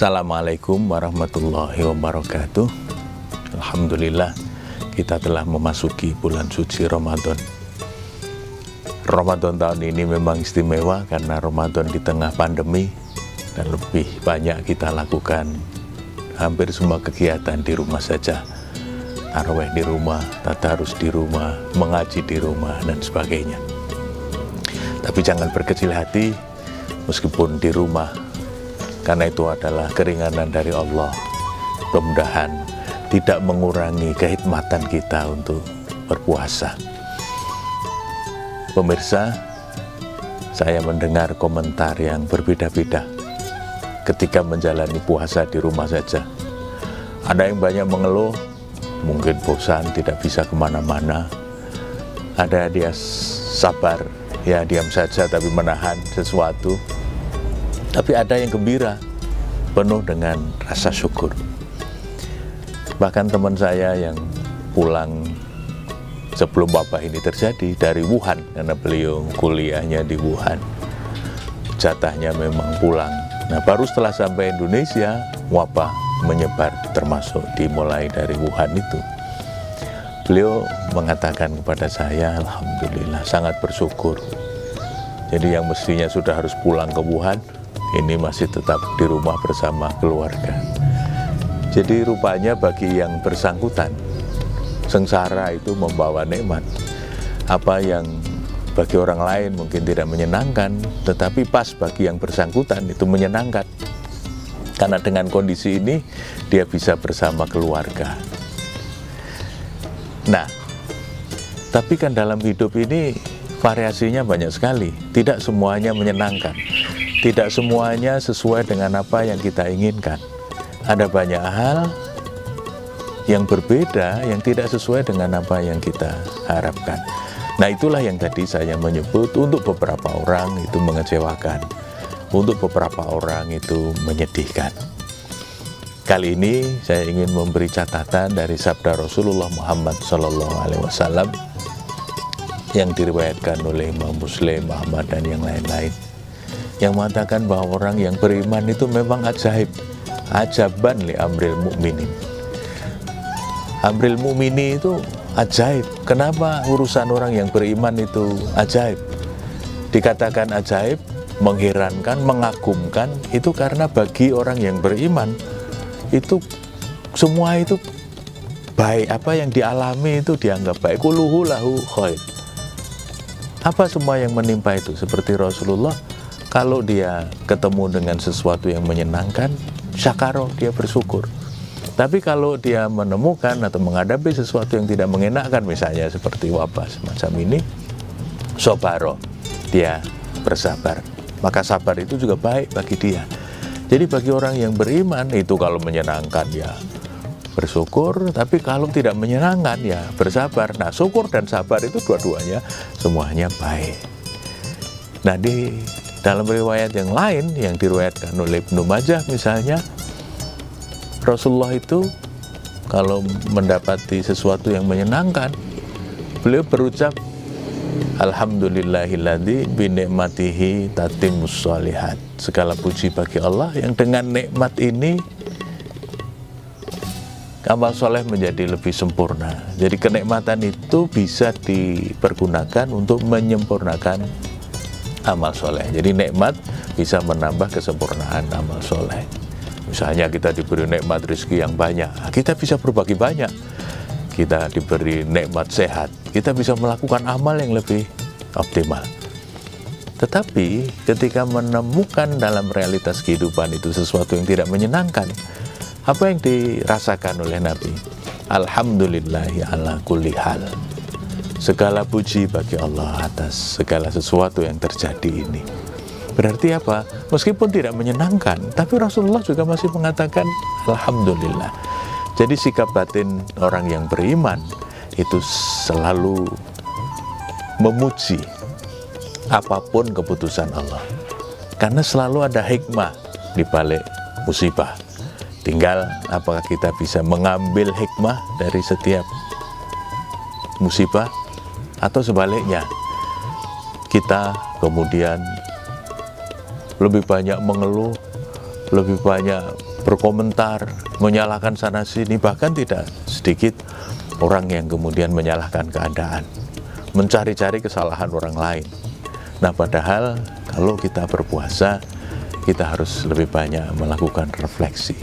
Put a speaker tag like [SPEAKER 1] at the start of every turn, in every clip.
[SPEAKER 1] Assalamualaikum warahmatullahi wabarakatuh. Alhamdulillah kita telah memasuki bulan suci Ramadan. Ramadan tahun ini memang istimewa karena Ramadan di tengah pandemi dan lebih banyak kita lakukan hampir semua kegiatan di rumah saja. Taraweh di rumah, tadarus di rumah, mengaji di rumah dan sebagainya. Tapi jangan berkecil hati meskipun di rumah karena itu adalah keringanan dari Allah. Mudah-mudahan tidak mengurangi kehikmatan kita untuk berpuasa. Pemirsa, saya mendengar komentar yang berbeda-beda ketika menjalani puasa di rumah saja. Ada yang banyak mengeluh, mungkin bosan, tidak bisa ke mana-mana. Ada dia sabar, ya diam saja tapi menahan sesuatu tapi ada yang gembira, penuh dengan rasa syukur. Bahkan teman saya yang pulang sebelum wabah ini terjadi dari Wuhan, karena beliau kuliahnya di Wuhan. Jatahnya memang pulang. Nah baru setelah sampai Indonesia, wabah menyebar termasuk dimulai dari Wuhan itu. Beliau mengatakan kepada saya, Alhamdulillah sangat bersyukur. Jadi yang mestinya sudah harus pulang ke Wuhan, ini masih tetap di rumah bersama keluarga. Jadi rupanya bagi yang bersangkutan, sengsara itu membawa nikmat. Apa yang bagi orang lain mungkin tidak menyenangkan, tetapi pas bagi yang bersangkutan itu menyenangkan. Karena dengan kondisi ini dia bisa bersama keluarga. Nah, tapi kan dalam hidup ini variasinya banyak sekali, tidak semuanya menyenangkan. Tidak semuanya sesuai dengan apa yang kita inginkan. Ada banyak hal yang berbeda yang tidak sesuai dengan apa yang kita harapkan. Nah itulah yang tadi saya menyebut untuk beberapa orang itu mengecewakan, untuk beberapa orang itu menyedihkan. Kali ini saya ingin memberi catatan dari sabda Rasulullah Muhammad SAW yang diriwayatkan oleh Imam Muslim, Ahmad dan yang lain-lain yang mengatakan bahwa orang yang beriman itu memang ajaib. Ajaban li amril mukminin amril mukmini itu ajaib. Kenapa urusan orang yang beriman itu ajaib? Dikatakan ajaib mengherankan mengagumkan itu karena bagi orang yang beriman itu semua itu baik. Apa yang dialami itu dianggap baik. Kuluhu lahu khair. Apa semua yang menimpa itu? Seperti Rasulullah kalau dia ketemu dengan sesuatu yang menyenangkan, syakaro, dia bersyukur. Tapi kalau dia menemukan atau menghadapi sesuatu yang tidak mengenakan, misalnya seperti wabah semacam ini, sobaro, dia bersabar. Maka sabar itu juga baik bagi dia. Jadi bagi orang yang beriman itu kalau menyenangkan ya bersyukur, tapi kalau tidak menyenangkan ya bersabar. Nah syukur dan sabar itu dua-duanya semuanya baik. Nah di dalam riwayat yang lain yang diriwayatkan oleh Ibnu Majah misalnya Rasulullah itu kalau mendapati sesuatu yang menyenangkan beliau berucap Alhamdulillahilladzi binikmatihi tatimus sholihat. Segala puji bagi Allah yang dengan nikmat ini amal soleh menjadi lebih sempurna. Jadi kenikmatan itu bisa dipergunakan untuk menyempurnakan amal soleh. Jadi nikmat bisa menambah kesempurnaan amal soleh. Misalnya kita diberi nikmat rezeki yang banyak, nah, kita bisa berbagi banyak. Kita diberi nikmat sehat, kita bisa melakukan amal yang lebih optimal. Tetapi ketika menemukan dalam realitas kehidupan itu sesuatu yang tidak menyenangkan, apa yang dirasakan oleh Nabi? Alhamdulillahi ala kulli hal. Segala puji bagi Allah atas segala sesuatu yang terjadi ini. Berarti apa? Meskipun tidak menyenangkan, tapi Rasulullah juga masih mengatakan Alhamdulillah. Jadi sikap batin orang yang beriman itu selalu memuji apa pun keputusan Allah. Karena selalu ada hikmah di balik musibah. Tinggal apakah kita bisa mengambil hikmah dari setiap musibah atau sebaliknya kita kemudian lebih banyak mengeluh lebih banyak berkomentar, menyalahkan sana sini, bahkan tidak sedikit orang yang kemudian menyalahkan keadaan, mencari-cari kesalahan orang lain. Nah, padahal kalau kita berpuasa, kita harus lebih banyak melakukan refleksi.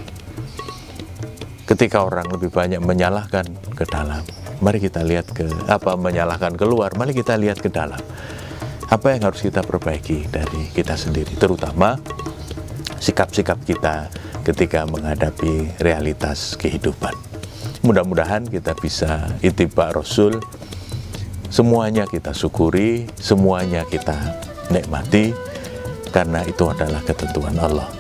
[SPEAKER 1] Ketika orang lebih banyak menyalahkan ke dalam, mari kita lihat ke apa menyalahkan keluar, mari kita lihat ke dalam. Apa yang harus kita perbaiki dari kita sendiri, terutama sikap-sikap kita ketika menghadapi realitas kehidupan. Mudah-mudahan kita bisa itibak Rasul, semuanya kita syukuri, semuanya kita nikmati, karena itu adalah ketentuan Allah.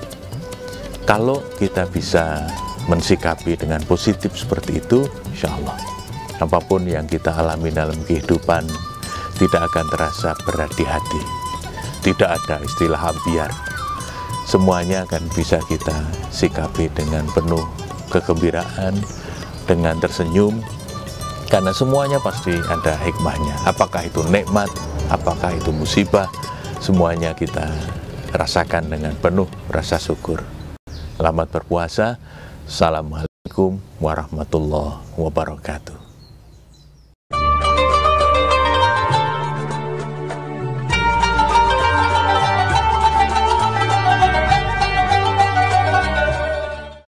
[SPEAKER 1] Kalau kita bisa mensikapi dengan positif seperti itu, insya Allah, apa pun yang kita alami dalam kehidupan tidak akan terasa berat di hati. Tidak ada istilah ambiar. Semuanya akan bisa kita sikapi dengan penuh kegembiraan, dengan tersenyum, karena semuanya pasti ada hikmahnya. Apakah itu nikmat, apakah itu musibah, semuanya kita rasakan dengan penuh rasa syukur. Selamat berpuasa. Assalamualaikum warahmatullahi wabarakatuh.